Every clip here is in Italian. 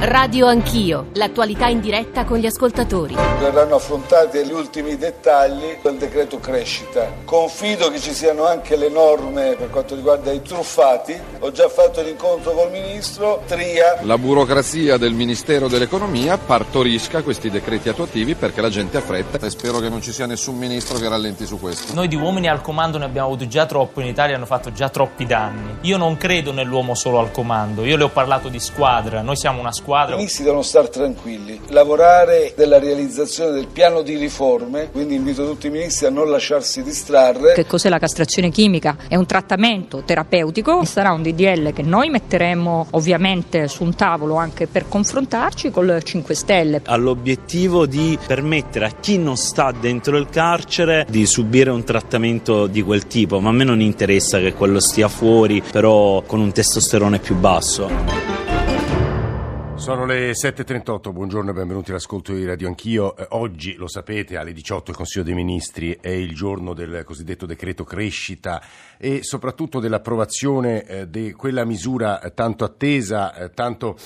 Radio Anch'io, l'attualità in diretta con gli ascoltatori. Verranno affrontati agli ultimi dettagli del decreto crescita. Confido che ci siano anche le norme per quanto riguarda i truffati. Ho già fatto l'incontro col ministro Tria. La burocrazia del Ministero dell'Economia partorisca questi decreti attuativi perché la gente ha fretta e spero che non ci sia nessun ministro che rallenti su questo. Noi di uomini al comando ne abbiamo avuti già troppo in Italia, hanno fatto già troppi danni. Io non credo nell'uomo solo al comando, io le ho parlato di squadra, noi siamo una squadra i ministri devono stare tranquilli, lavorare della realizzazione del piano di riforme, quindi invito tutti i ministri a non lasciarsi distrarre. Che cos'è la castrazione chimica? È un trattamento terapeutico, sarà un DDL che noi metteremo ovviamente su un tavolo anche per confrontarci con le 5 Stelle. Ha l'obiettivo di permettere a chi non sta dentro il carcere di subire un trattamento di quel tipo, ma a me non interessa che quello stia fuori, però con un testosterone più basso. Sono le 7.38, buongiorno e benvenuti all'ascolto di Radio Anch'io. Eh, oggi, lo sapete, alle 18 il Consiglio dei Ministri è il giorno del cosiddetto decreto crescita e soprattutto dell'approvazione eh, di quella misura tanto attesa, eh, tanto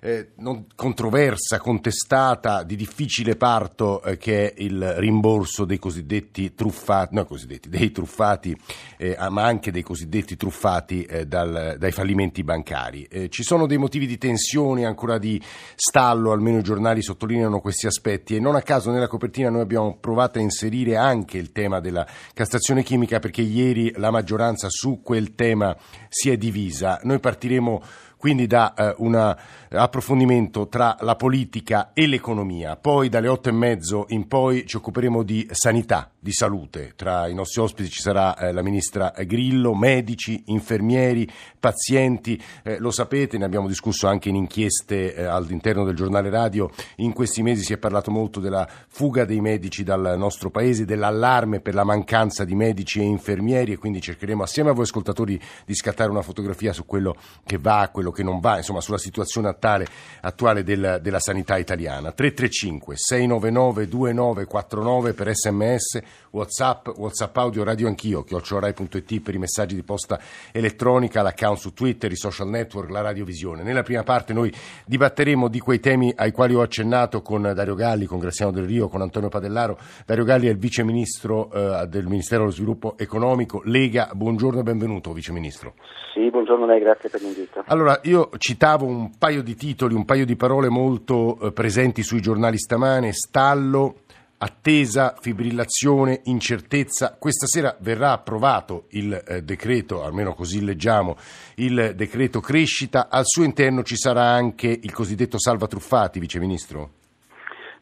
eh, non, controversa, contestata, di difficile parto eh, che è il rimborso dei cosiddetti truffati, no, cosiddetti, dei truffati, eh, ma anche dei cosiddetti truffati eh, dal, dai fallimenti bancari. Eh, ci sono dei motivi di tensione, ancora di stallo, almeno i giornali sottolineano questi aspetti e non a caso nella copertina noi abbiamo provato a inserire anche il tema della castrazione chimica perché ieri la maggioranza su quel tema si è divisa. Noi partiremo quindi da eh, un approfondimento tra la politica e l'economia. Poi dalle otto e mezzo in poi ci occuperemo di sanità, di salute. Tra i nostri ospiti ci sarà eh, la ministra Grillo, medici, infermieri, pazienti. Eh, lo sapete, ne abbiamo discusso anche in inchieste eh, all'interno del giornale radio. In questi mesi si è parlato molto della fuga dei medici dal nostro paese, dell'allarme per la mancanza di medici e infermieri e quindi cercheremo assieme a voi ascoltatori di scattare una fotografia su quello che va, quello quello che non va, insomma, sulla situazione attuale, attuale del, della sanità italiana. 335 699 2949 per sms, whatsapp, whatsapp audio, radio anch'io, chiocciorai.it per i messaggi di posta elettronica, l'account su Twitter, i social network, la radiovisione. Nella prima parte noi dibatteremo di quei temi ai quali ho accennato con Dario Galli, con Graziano Del Rio, con Antonio Padellaro. Dario Galli è il vice ministro eh, del Ministero dello Sviluppo Economico. Lega, buongiorno e benvenuto, vice ministro. Sì, buongiorno a lei, grazie per l'invito. Allora, io citavo un paio di titoli, un paio di parole molto eh, presenti sui giornali stamane, stallo, attesa, fibrillazione, incertezza. Questa sera verrà approvato il eh, decreto, almeno così leggiamo, il decreto crescita. Al suo interno ci sarà anche il cosiddetto salva truffati, Vice Ministro?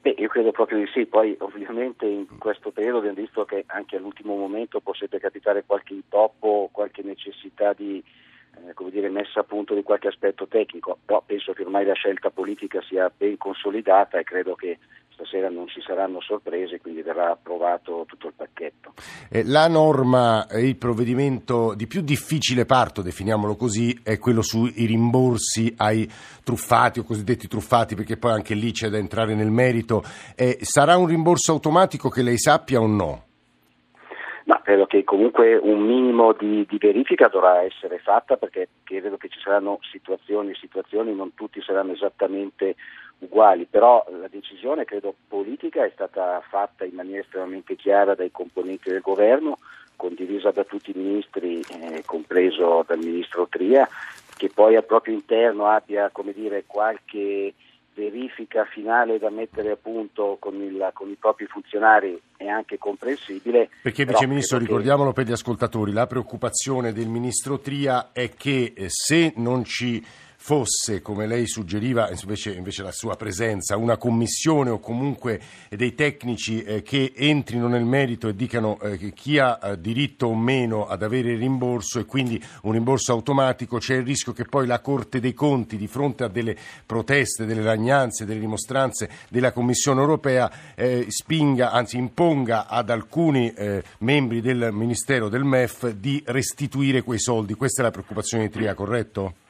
Beh, io credo proprio di sì, poi ovviamente in questo periodo abbiamo visto che anche all'ultimo momento può sempre capitare qualche intoppo, qualche necessità di eh, dire, messa a punto di qualche aspetto tecnico, però penso che ormai la scelta politica sia ben consolidata e credo che stasera non ci saranno sorprese, quindi verrà approvato tutto il pacchetto. Eh, la norma, il provvedimento di più difficile parto, definiamolo così, è quello sui rimborsi ai truffati o cosiddetti truffati, perché poi anche lì c'è da entrare nel merito. Eh, sarà un rimborso automatico che lei sappia o no? Ma credo che comunque un minimo di, di, verifica dovrà essere fatta perché credo che ci saranno situazioni e situazioni, non tutti saranno esattamente uguali, però la decisione credo politica è stata fatta in maniera estremamente chiara dai componenti del governo, condivisa da tutti i ministri, eh, compreso dal ministro Tria, che poi al proprio interno abbia come dire, qualche verifica finale da mettere a punto con, il, con, i propri funzionari è anche comprensibile. Perché Vice Ministro, ricordiamolo per gli ascoltatori, la preoccupazione del Ministro Tria è che eh, se non ci fosse, come lei suggeriva, invece, invece, la sua presenza, una commissione o comunque dei tecnici eh, che entrino nel merito e dicano eh, chi ha eh, diritto o meno ad avere il rimborso e quindi un rimborso automatico, c'è il rischio che poi la Corte dei Conti, di fronte a delle proteste, delle ragnanze, delle dimostranze della Commissione europea, eh, spinga, anzi imponga ad alcuni eh, membri del Ministero del MEF di restituire quei soldi. Questa è la preoccupazione di Tria, corretto?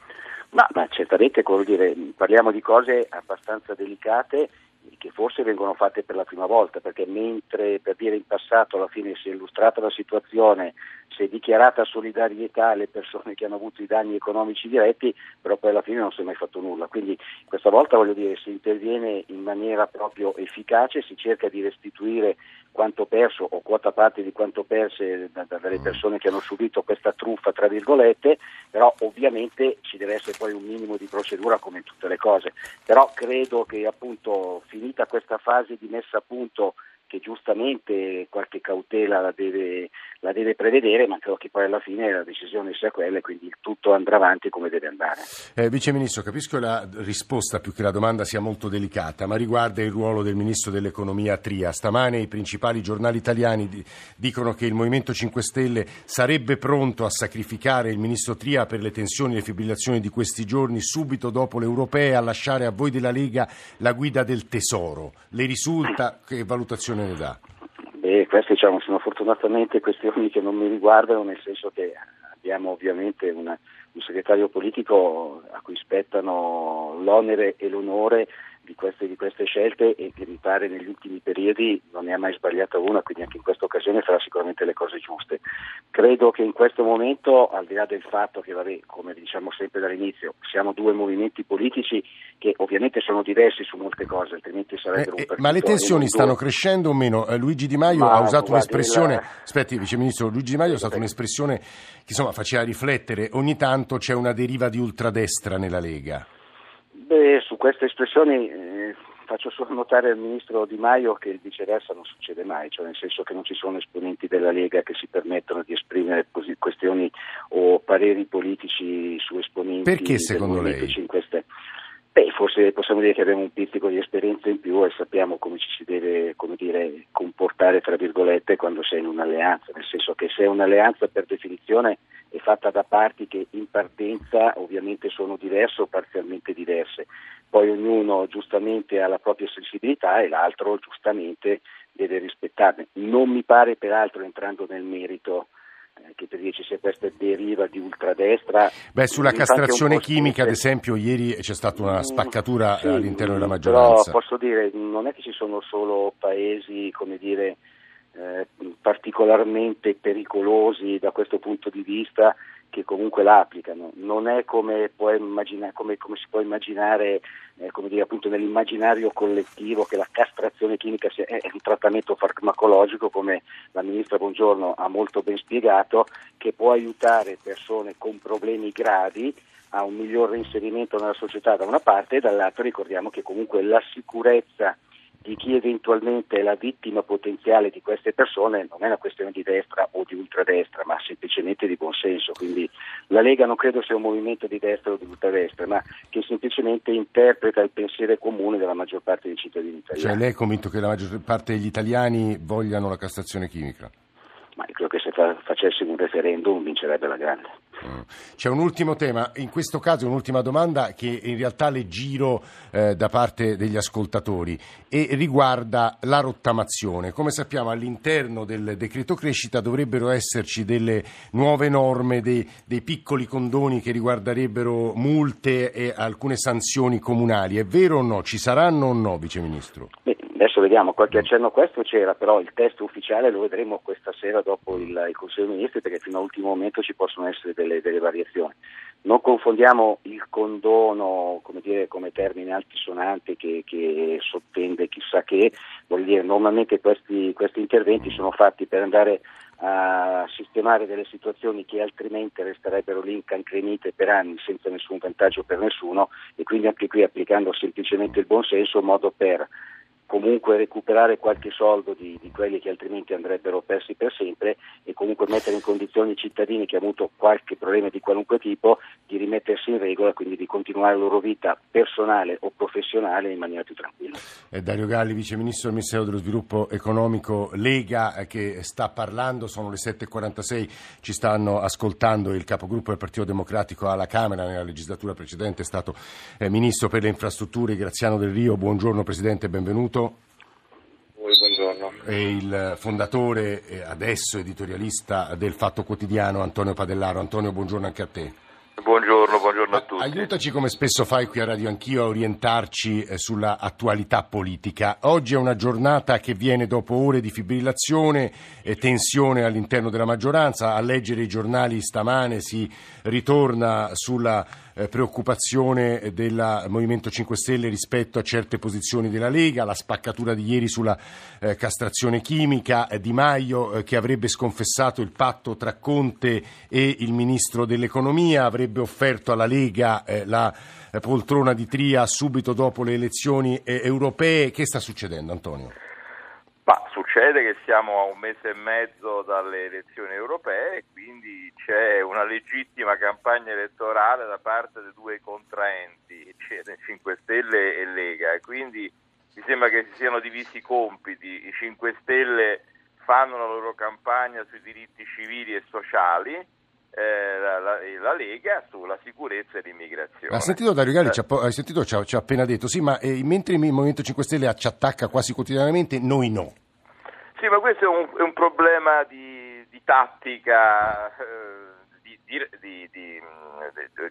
Ma, ma certamente dire, parliamo di cose abbastanza delicate che forse vengono fatte per la prima volta, perché mentre per dire in passato alla fine si è illustrata la situazione, si è dichiarata solidarietà alle persone che hanno avuto i danni economici diretti, però poi alla fine non si è mai fatto nulla. Quindi questa volta voglio dire si interviene in maniera proprio efficace, si cerca di restituire quanto perso o quota parte di quanto perse da, da, dalle persone che hanno subito questa truffa, tra virgolette, però ovviamente ci deve essere poi un minimo di procedura come in tutte le cose. Però credo che appunto finita questa fase di messa a punto che giustamente qualche cautela la deve, la deve, prevedere, ma credo che poi alla fine la decisione sia quella e quindi tutto andrà avanti come deve andare. Eh, Vice Ministro, capisco la risposta più che la domanda sia molto delicata, ma riguarda il ruolo del Ministro dell'Economia Tria. Stamane i principali giornali italiani di, dicono che il Movimento 5 Stelle sarebbe pronto a sacrificare il Ministro Tria per le tensioni e le fibrillazioni di questi giorni, subito dopo le europee, a lasciare a voi della Lega la guida del Tesoro. Le risulta? Che valutazione ne dà? Beh, queste diciamo, sono fortunatamente questioni che non mi riguardano, nel senso che abbiamo ovviamente una, un segretario politico a cui spettano l'onere e l'onore di queste, di queste, scelte e che mi pare negli ultimi periodi non ne ha mai sbagliata una, quindi anche in questa occasione farà sicuramente le cose giuste. Credo che in questo momento, al di là del fatto che, vabbè, come diciamo sempre dall'inizio, siamo due movimenti politici che ovviamente sono diversi su molte cose, altrimenti sarebbero eh, un eh, Ma le tensioni stanno crescendo o meno? Eh, Luigi Di Maio ma, ha usato un'espressione, la... aspetti Viceministro, Luigi Di Maio ha usato un'espressione che insomma faceva riflettere, ogni tanto c'è una deriva di ultradestra nella Lega. Beh, su queste espressioni eh, faccio solo notare al Ministro Di Maio che il viceversa non succede mai, cioè nel senso che non ci sono esponenti della Lega che si permettono di esprimere così, questioni o pareri politici su esponenti Perché secondo lei? 5 Stelle. Beh, forse possiamo dire che abbiamo un pizzico di esperienza in più e sappiamo come ci si deve dire, comportare tra virgolette quando sei in un'alleanza, nel senso che se è un'alleanza per definizione è fatta da parti che in partenza ovviamente sono diverse o parzialmente diverse, poi ognuno giustamente ha la propria sensibilità e l'altro giustamente deve rispettarne. Non mi pare peraltro entrando nel merito che per dire ci sia questa deriva di ultradestra. Beh, sulla castrazione chimica, ad esempio, ieri c'è stata una spaccatura sì, all'interno della maggioranza. Però posso dire, non è che ci sono solo paesi, come dire, eh, particolarmente pericolosi da questo punto di vista che comunque la applicano. Non è come, immagina- come, come si può immaginare eh, come dire, appunto nell'immaginario collettivo che la castrazione chimica sia, è un trattamento farmacologico, come la ministra Bongiorno ha molto ben spiegato, che può aiutare persone con problemi gravi a un miglior reinserimento nella società da una parte e dall'altra ricordiamo che comunque la sicurezza di chi eventualmente è la vittima potenziale di queste persone non è una questione di destra o di ultradestra, ma semplicemente di buonsenso. Quindi la Lega non credo sia un movimento di destra o di ultradestra, ma che semplicemente interpreta il pensiero comune della maggior parte dei cittadini italiani. Cioè lei è convinto che la maggior parte degli italiani vogliano la castrazione chimica? Se facessimo un referendum vincerebbe la grande. Mm. C'è un ultimo tema, in questo caso un'ultima domanda che in realtà le giro eh, da parte degli ascoltatori e riguarda la rottamazione. Come sappiamo all'interno del decreto crescita dovrebbero esserci delle nuove norme, dei, dei piccoli condoni che riguarderebbero multe e alcune sanzioni comunali. È vero o no? Ci saranno o no, Vice Ministro? Beh, adesso vediamo, qualche accenno a questo c'era, però il testo ufficiale lo vedremo questa sera dopo il, il Consiglio dei Ministri perché fino all'ultimo momento ci possono essere delle delle, variazioni. Non confondiamo il condono come, dire, come termine altisonante che, che sottende chissà che, vuol dire normalmente questi, questi interventi sono fatti per andare a sistemare delle situazioni che altrimenti resterebbero lì incancrenite per anni senza nessun vantaggio per nessuno e quindi anche qui applicando semplicemente il buonsenso in modo per comunque recuperare qualche soldo di, di, quelli che altrimenti andrebbero persi per sempre e comunque mettere in condizioni i cittadini che hanno avuto qualche problema di qualunque tipo di rimettersi in regola, quindi di continuare la loro vita personale o professionale in maniera più tranquilla. È Dario Galli, Vice Ministro del Ministero dello Sviluppo Economico Lega, eh, che sta parlando, sono le 7.46, ci stanno ascoltando il capogruppo del Partito Democratico alla Camera, nella legislatura precedente è stato eh, Ministro per le Infrastrutture Graziano Del Rio, buongiorno Presidente, benvenuto. Buongiorno. È il fondatore e adesso editorialista del Fatto Quotidiano Antonio Padellaro. Antonio, buongiorno anche a te. Buongiorno. buongiorno, a tutti. Aiutaci come spesso fai qui a Radio Anch'io a orientarci eh, sulla attualità politica. Oggi è una giornata che viene dopo ore di fibrillazione e tensione all'interno della maggioranza. A leggere i giornali stamane si ritorna sulla eh, preoccupazione del Movimento 5 Stelle rispetto a certe posizioni della Lega, la spaccatura di ieri sulla eh, castrazione chimica, eh, Di Maio eh, che avrebbe sconfessato il patto tra Conte e il Ministro dell'Economia, avrebbe offerto alla Lega eh, la eh, poltrona di Tria subito dopo le elezioni europee. Che sta succedendo Antonio? Ma succede che siamo a un mese e mezzo dalle elezioni europee quindi c'è una legittima campagna elettorale da parte dei due contraenti, 5 Stelle e Lega, quindi mi sembra che si siano divisi i compiti. I 5 Stelle fanno la loro campagna sui diritti civili e sociali, eh, la, la, la, Lega sulla sicurezza e l'immigrazione. Ha sentito Dario Galli, eh. hai sentito, ci ha, ci ha, appena detto, sì, ma eh, mentre il Movimento 5 Stelle ci attacca quasi quotidianamente, noi no. Sì, ma questo è un, è un problema di, di tattica, eh, di, di,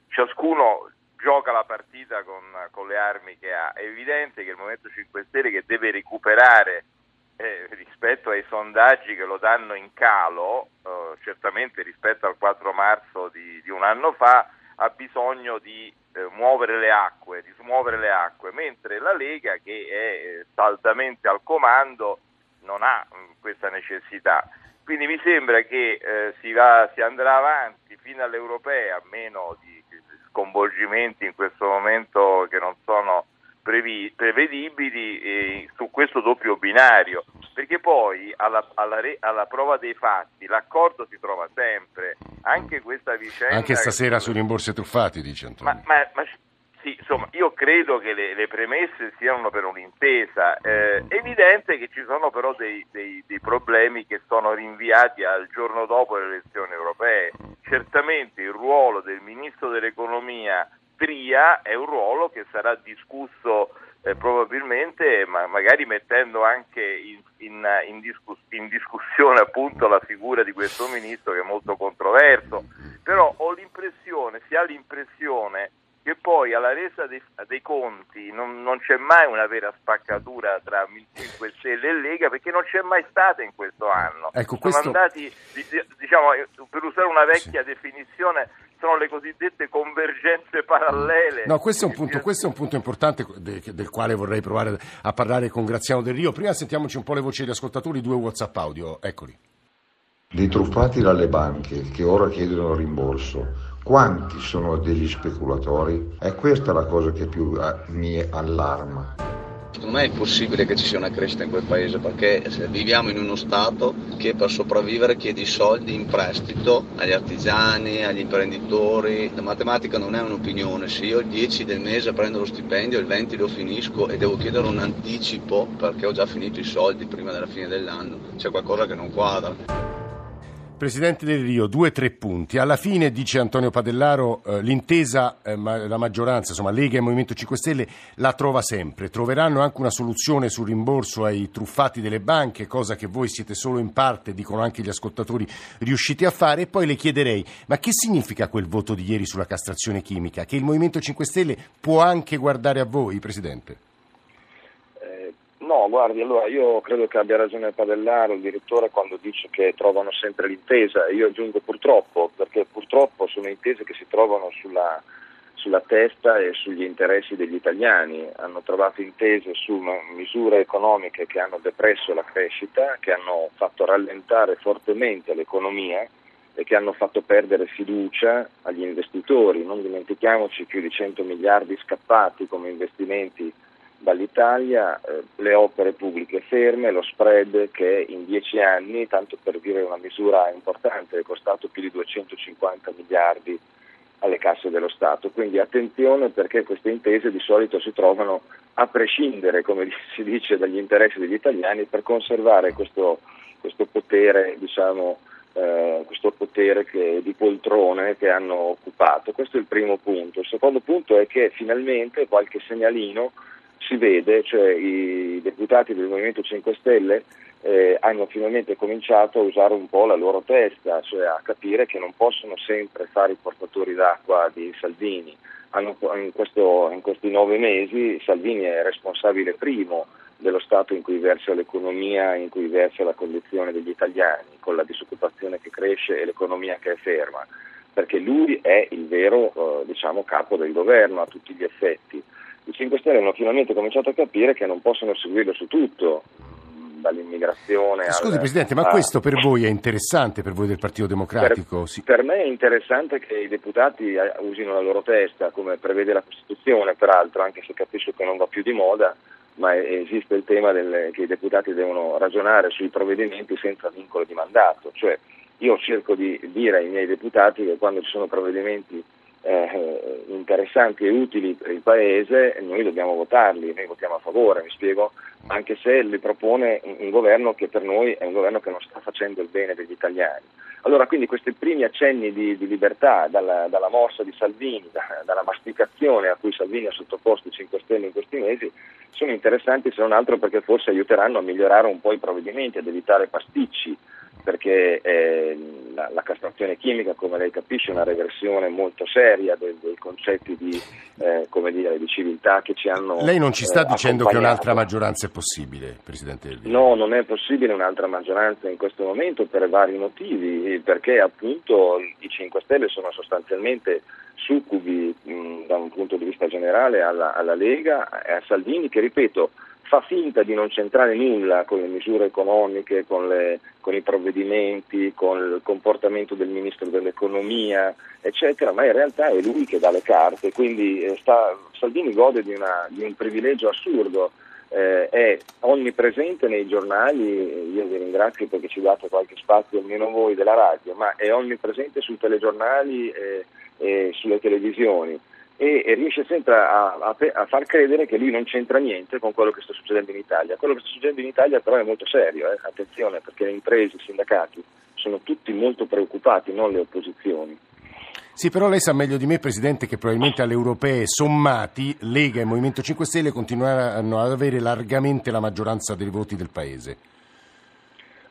ciascuno gioca la partita con, con, le armi che ha. È evidente che il Movimento 5 Stelle che deve recuperare eh, rispetto ai sondaggi che lo danno in calo, eh, certamente rispetto al 4 marzo di, di un anno fa, ha bisogno di eh, muovere le acque, di smuovere le acque, mentre la Lega che è saldamente al comando non ha mm, questa necessità. Quindi mi sembra che eh, si, va, si, andrà avanti fino all'europea, a meno di sconvolgimenti in questo momento che non sono previ, prevedibili, eh, su questo doppio binario, perché poi alla, alla, alla, prova dei fatti l'accordo si trova sempre, anche questa vicenda... Anche stasera che... sui rimborsi truffati, dice Antonio. Ma, ma, ma sì, insomma, io credo che le, le premesse siano per un'intesa. Eh, è evidente che ci sono però dei, dei, dei, problemi che sono rinviati al giorno dopo le elezioni europee. Certamente il ruolo del Ministro dell'Economia Tria è un ruolo che sarà discusso eh, probabilmente, ma magari mettendo anche in, in, in, discuss- in discussione appunto la figura di questo Ministro che è molto controverso. Però ho l'impressione, si ha l'impressione che poi alla resa dei, dei conti non, non, c'è mai una vera spaccatura tra 5 Stelle e Lega perché non c'è mai stata in questo anno. Ecco, sono questo... andati, diciamo, per usare una vecchia sì. definizione, sono le cosiddette convergenze parallele. No, questo è un punto, è un punto importante del, del, quale vorrei provare a parlare con Graziano Del Rio. Prima sentiamoci un po' le voci degli ascoltatori, due WhatsApp audio, eccoli. Dei truffati dalle banche che ora chiedono rimborso quanti sono degli speculatori? È questa la cosa che più eh, mi allarma. Me è impossibile che ci sia una crescita in quel paese perché viviamo in uno Stato che per sopravvivere chiede i soldi in prestito agli artigiani, agli imprenditori. La matematica non è un'opinione, se io il 10 del mese prendo lo stipendio, il 20 lo finisco e devo chiedere un anticipo perché ho già finito i soldi prima della fine dell'anno, c'è qualcosa che non quadra. Presidente del Rio, due o tre punti. Alla fine, dice Antonio Padellaro, eh, l'intesa, eh, ma, la maggioranza, insomma Lega e Movimento 5 Stelle, la trova sempre. Troveranno anche una soluzione sul rimborso ai truffati delle banche, cosa che voi siete solo in parte, dicono anche gli ascoltatori, riusciti a fare. E poi le chiederei, ma che significa quel voto di ieri sulla castrazione chimica? Che il Movimento 5 Stelle può anche guardare a voi, Presidente? No, guardi, allora io credo che abbia ragione Padellaro, il direttore, quando dice che trovano sempre l'intesa. Io aggiungo purtroppo, perché purtroppo sono intese che si trovano sulla, sulla testa e sugli interessi degli italiani. Hanno trovato intese su misure economiche che hanno depresso la crescita, che hanno fatto rallentare fortemente l'economia e che hanno fatto perdere fiducia agli investitori. Non dimentichiamoci più di 100 miliardi scappati come investimenti dall'Italia, eh, le opere pubbliche ferme, lo spread che in dieci anni, tanto per dire una misura importante, è costato più di 250 miliardi alle casse dello Stato. Quindi attenzione perché queste intese di solito si trovano a prescindere, come si dice, dagli interessi degli italiani per conservare questo, questo potere, diciamo, eh, questo potere che, di poltrone che hanno occupato. Questo è il primo punto. Il secondo punto è che finalmente qualche segnalino si vede, cioè i deputati del Movimento 5 Stelle eh, hanno finalmente cominciato a usare un po' la loro testa, cioè a capire che non possono sempre fare i portatori d'acqua di Salvini. Hanno, in, questo, in questi nove mesi Salvini è responsabile primo dello stato in cui versa l'economia, in cui versa la condizione degli italiani, con la disoccupazione che cresce e l'economia che è ferma, perché lui è il vero eh, diciamo, capo del governo a tutti gli effetti. I 5 Stelle hanno finalmente cominciato a capire che non possono seguirlo su tutto, dall'immigrazione. Scusi al, Presidente, ma a, questo per voi è interessante, per voi del Partito Democratico? Per, sì. per, me è interessante che i deputati eh, usino la loro testa, come prevede la Costituzione, peraltro, anche se capisco che non va più di moda, ma esiste il tema del, che i deputati devono ragionare sui provvedimenti senza vincolo di mandato. Cioè, io cerco di dire ai miei deputati che quando ci sono provvedimenti eh, interessanti e utili per il Paese, noi dobbiamo votarli, noi votiamo a favore, mi spiego, anche se li propone un, un governo che per noi è un governo che non sta facendo il bene degli italiani. Allora quindi questi primi accenni di, di libertà dalla, dalla, morsa di Salvini, da, dalla masticazione a cui Salvini ha sottoposto i 5 Stelle in questi mesi, sono interessanti se non altro perché forse aiuteranno a migliorare un po' i provvedimenti, ad evitare pasticci perché eh, la, la, castrazione chimica, come lei capisce, è una regressione molto seria dei, dei concetti di, eh, dire, di, civiltà che ci hanno. Lei non ci sta eh, dicendo che un'altra maggioranza è possibile, Presidente Del No, non è possibile un'altra maggioranza in questo momento per vari motivi, perché appunto i 5 Stelle sono sostanzialmente succubi mh, da un punto di vista generale alla, alla Lega e a Salvini che, ripeto, fa finta di non centrare nulla con le misure economiche, con, le, con, i provvedimenti, con il comportamento del Ministro dell'Economia, eccetera, ma in realtà è lui che dà le carte, quindi eh, sta, Salvini gode di, una, di, un privilegio assurdo, eh, è onnipresente nei giornali, io vi ringrazio perché ci date qualche spazio almeno voi della radio, ma è onnipresente sui telegiornali e, e sulle televisioni e, riesce sempre a, a, a, far credere che lui non c'entra niente con quello che sta succedendo in Italia. Quello che sta succedendo in Italia però è molto serio, eh? attenzione perché le imprese, i sindacati sono tutti molto preoccupati, non le opposizioni. Sì, però lei sa meglio di me, Presidente, che probabilmente alle europee sommati Lega e Movimento 5 Stelle continueranno ad avere largamente la maggioranza dei voti del Paese.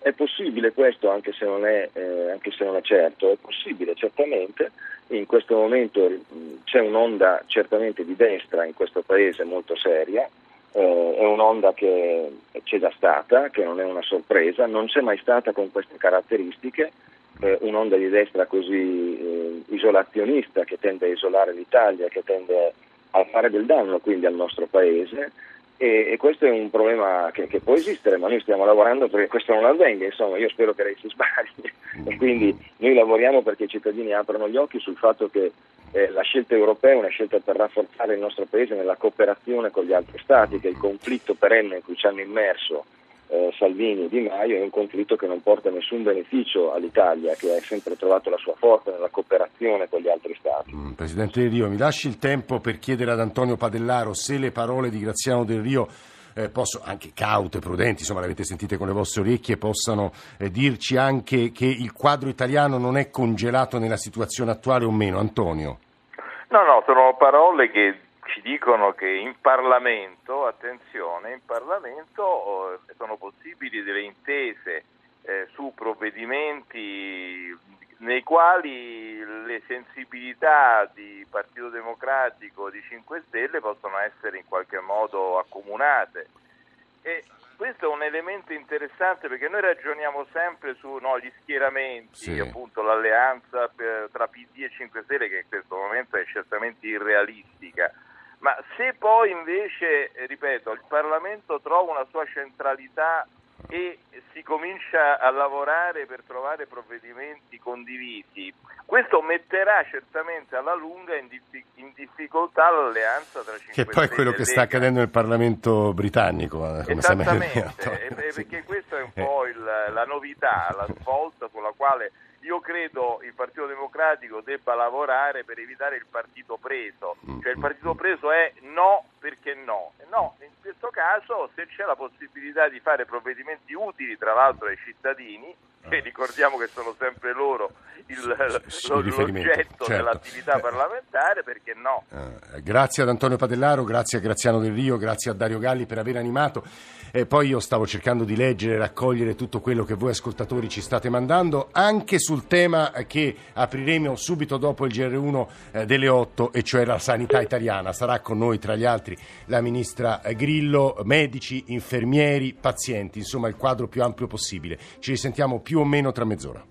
È possibile questo, anche se non è, eh, anche se non è certo, è possibile certamente. In questo momento c'è un'onda certamente di destra in questo paese molto seria, eh, è un'onda che c'è già stata, che non è una sorpresa, non c'è mai stata con queste caratteristiche, eh, un'onda di destra così eh, isolazionista che tende a isolare l'Italia, che tende a fare del danno quindi al nostro paese e, e, questo è un problema che, che, può esistere, ma noi stiamo lavorando perché questo non avvenga, insomma io spero che lei si sbagli. E quindi noi lavoriamo perché i cittadini aprano gli occhi sul fatto che eh, la scelta europea è una scelta per rafforzare il nostro Paese nella cooperazione con gli altri Stati, che il conflitto perenne in cui ci hanno immerso eh, Salvini e Di Maio è un conflitto che non porta nessun beneficio all'Italia, che ha sempre trovato la sua forza nella cooperazione con gli altri Stati. Mm, Presidente Del Rio, mi lasci il tempo per chiedere ad Antonio Padellaro se le parole di Graziano Del Rio eh, posso, anche caute, prudenti, insomma le avete sentite con le vostre orecchie, possano eh, dirci anche che il quadro italiano non è congelato nella situazione attuale o meno. Antonio. No, no, sono parole che ci dicono che in Parlamento, attenzione, in Parlamento eh, sono possibili delle intese eh, su provvedimenti nei quali le sensibilità di Partito Democratico, di 5 Stelle possono essere in qualche modo accomunate. E questo è un elemento interessante perché noi ragioniamo sempre su no, gli schieramenti, sì. appunto l'alleanza per, tra PD e 5 Stelle che in questo momento è certamente irrealistica. Ma se poi invece, ripeto, il Parlamento trova una sua centralità e si comincia a lavorare per trovare provvedimenti condivisi, questo metterà certamente alla lunga in, diffi- in difficoltà l'alleanza tra 5 Che poi è quello che sta accadendo nel Parlamento britannico, eh, come Esattamente, perché questa è un po' il, la novità, la svolta con la quale io credo il Partito Democratico debba lavorare per evitare il partito preso, cioè il partito preso è no perché no, no, in questo caso se c'è la possibilità di fare provvedimenti utili tra l'altro ai cittadini che ricordiamo che sono sempre loro il, sì, l'oggetto certo. dell'attività parlamentare, perché no? Eh, grazie ad Antonio Padellaro, grazie a Graziano Del Rio, grazie a Dario Galli per aver animato. E poi io stavo cercando di leggere e raccogliere tutto quello che voi ascoltatori ci state mandando, anche sul tema che apriremo subito dopo il GR1 eh, delle 8, e cioè la sanità italiana. Sarà con noi, tra gli altri, la ministra eh, Grillo, medici, infermieri, pazienti, insomma il quadro più ampio possibile. Ci risentiamo più o meno tra mezz'ora.